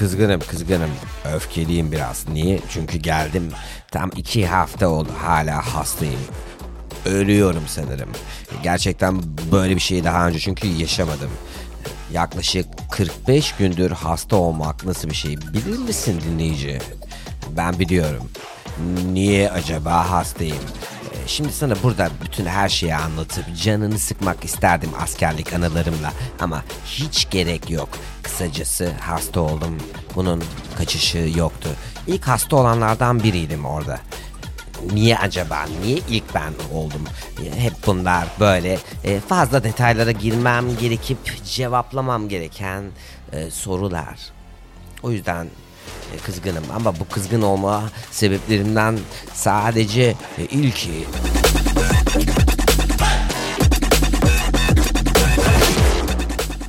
kızgınım kızgınım. Öfkeliyim biraz. Niye? Çünkü geldim. Tam iki hafta oldu. Hala hastayım. Ölüyorum sanırım. Gerçekten böyle bir şey daha önce çünkü yaşamadım. Yaklaşık 45 gündür hasta olmak nasıl bir şey bilir misin dinleyici? Ben biliyorum. Niye acaba hastayım? Şimdi sana burada bütün her şeyi anlatıp canını sıkmak isterdim askerlik anılarımla ama hiç gerek yok. Kısacası hasta oldum. Bunun kaçışı yoktu. İlk hasta olanlardan biriydim orada. Niye acaba? Niye ilk ben oldum? Hep bunlar böyle e, fazla detaylara girmem gerekip cevaplamam gereken e, sorular. O yüzden e, kızgınım ama bu kızgın olma sebeplerimden sadece e, ilki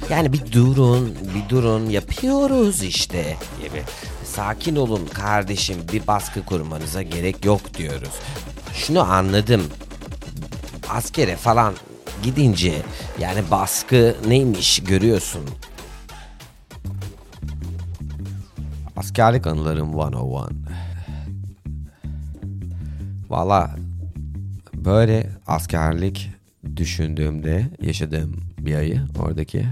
Yani bir durun, bir durun yapıyoruz işte gibi. Sakin olun kardeşim bir baskı kurmanıza gerek yok diyoruz. Şunu anladım. Askere falan gidince yani baskı neymiş görüyorsun. Askerlik anılarım 101. Valla böyle askerlik düşündüğümde yaşadığım bir ayı oradaki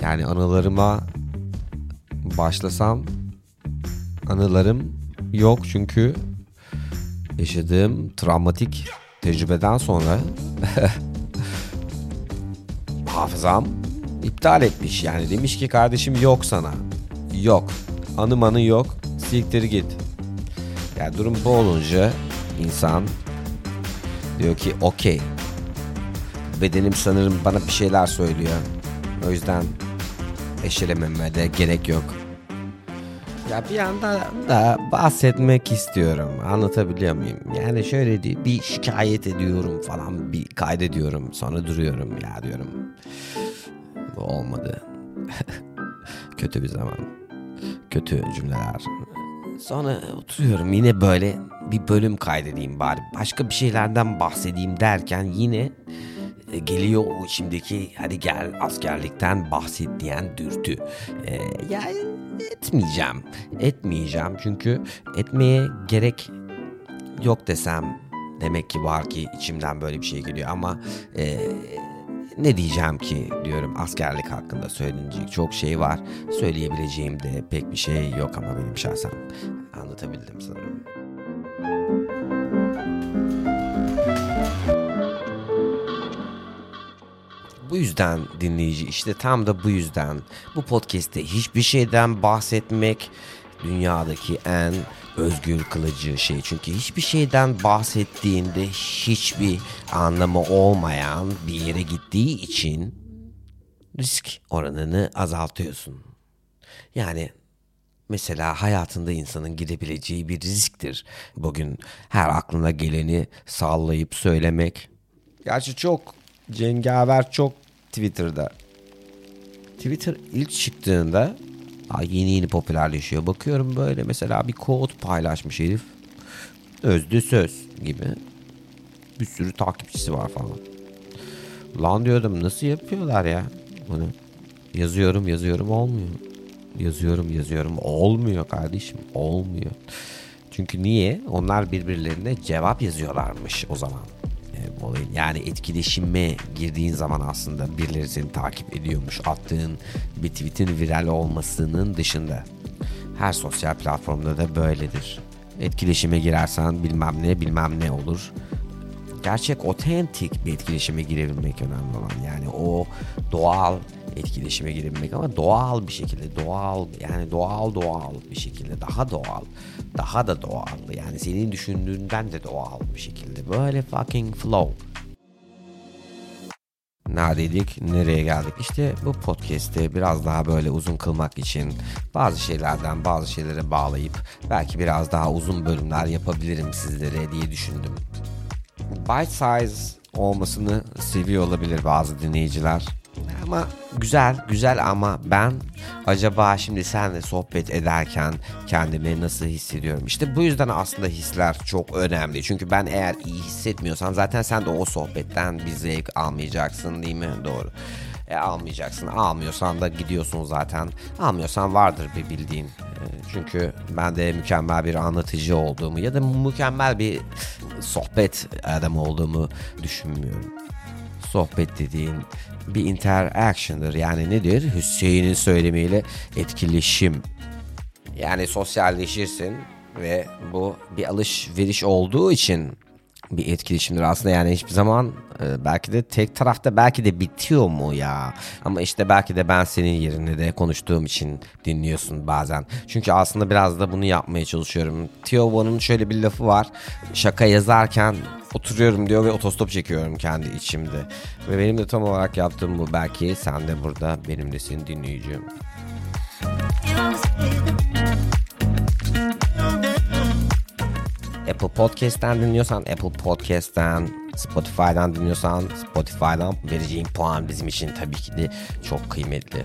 yani anılarıma başlasam anılarım yok çünkü yaşadığım travmatik tecrübeden sonra hafızam iptal etmiş. Yani demiş ki kardeşim yok sana. Yok. Anı yok. Siktir git. Yani durum bu olunca insan diyor ki okey. Bedenim sanırım bana bir şeyler söylüyor. O yüzden eşelememe de gerek yok ya bir yandan da bahsetmek istiyorum. Anlatabiliyor muyum? Yani şöyle değil, bir şikayet ediyorum falan, bir kaydediyorum. Sonra duruyorum ya diyorum. Bu olmadı. Kötü bir zaman. Kötü cümleler. Sonra oturuyorum yine böyle bir bölüm kaydedeyim bari. Başka bir şeylerden bahsedeyim derken yine e, geliyor o içimdeki hadi gel askerlikten bahset diyen dürtü. Ee, yani etmeyeceğim. Etmeyeceğim çünkü etmeye gerek yok desem demek ki var ki içimden böyle bir şey geliyor ama e, ne diyeceğim ki diyorum askerlik hakkında söylenecek çok şey var. Söyleyebileceğim de pek bir şey yok ama benim şahsen anlatabildim sanırım. Bu yüzden dinleyici işte tam da bu yüzden bu podcast'te hiçbir şeyden bahsetmek dünyadaki en özgür kılıcı şey. Çünkü hiçbir şeyden bahsettiğinde hiçbir anlamı olmayan bir yere gittiği için risk oranını azaltıyorsun. Yani mesela hayatında insanın gidebileceği bir risktir. Bugün her aklına geleni sallayıp söylemek. Gerçi çok cengaver çok Twitter'da. Twitter ilk çıktığında yeni yeni popülerleşiyor. Bakıyorum böyle mesela bir kod paylaşmış herif. Özlü söz gibi. Bir sürü takipçisi var falan. Lan diyordum nasıl yapıyorlar ya bunu. Yazıyorum yazıyorum olmuyor. Yazıyorum yazıyorum olmuyor kardeşim olmuyor. Çünkü niye? Onlar birbirlerine cevap yazıyorlarmış o zaman olayın. Yani etkileşime girdiğin zaman aslında birileri seni takip ediyormuş. Attığın bir tweetin viral olmasının dışında. Her sosyal platformda da böyledir. Etkileşime girersen bilmem ne bilmem ne olur. Gerçek otentik bir etkileşime girebilmek önemli olan. Yani o doğal etkileşime girebilmek ama doğal bir şekilde doğal yani doğal doğal bir şekilde daha doğal daha da doğal yani senin düşündüğünden de doğal bir şekilde böyle fucking flow Neredeydik? Nereye geldik? İşte bu podcast'i biraz daha böyle uzun kılmak için bazı şeylerden bazı şeylere bağlayıp belki biraz daha uzun bölümler yapabilirim sizlere diye düşündüm. Bite size olmasını seviyor olabilir bazı dinleyiciler. Ama güzel güzel ama ben acaba şimdi senle sohbet ederken kendimi nasıl hissediyorum? İşte bu yüzden aslında hisler çok önemli. Çünkü ben eğer iyi hissetmiyorsam zaten sen de o sohbetten bir zevk almayacaksın değil mi? Doğru. E almayacaksın. Almıyorsan da gidiyorsun zaten. Almıyorsan vardır bir bildiğin. E, çünkü ben de mükemmel bir anlatıcı olduğumu ya da mükemmel bir sohbet adamı olduğumu düşünmüyorum. Sohbet dediğin bir interaction'dır. Yani nedir? Hüseyin'in söylemiyle etkileşim. Yani sosyalleşirsin ve bu bir alışveriş olduğu için bir etkileşimdir. Aslında yani hiçbir zaman e, belki de tek tarafta belki de bitiyor mu ya? Ama işte belki de ben senin yerine de konuştuğum için dinliyorsun bazen. Çünkü aslında biraz da bunu yapmaya çalışıyorum. Tiovo'nun şöyle bir lafı var. Şaka yazarken oturuyorum diyor ve otostop çekiyorum kendi içimde. Ve benim de tam olarak yaptığım bu. Belki sen de burada benimlesin dinleyicim. Apple Podcast'ten dinliyorsan Apple Podcast'ten, Spotify'dan dinliyorsan Spotify'dan vereceğin puan bizim için tabii ki de çok kıymetli.